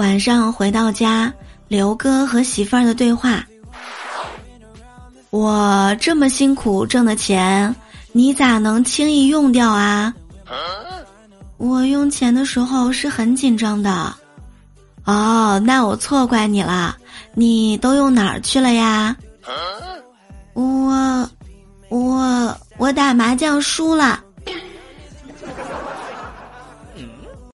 晚上回到家，刘哥和媳妇儿的对话：我这么辛苦挣的钱，你咋能轻易用掉啊？我用钱的时候是很紧张的哦。那我错怪你了，你都用哪儿去了呀？我我我打麻将输了。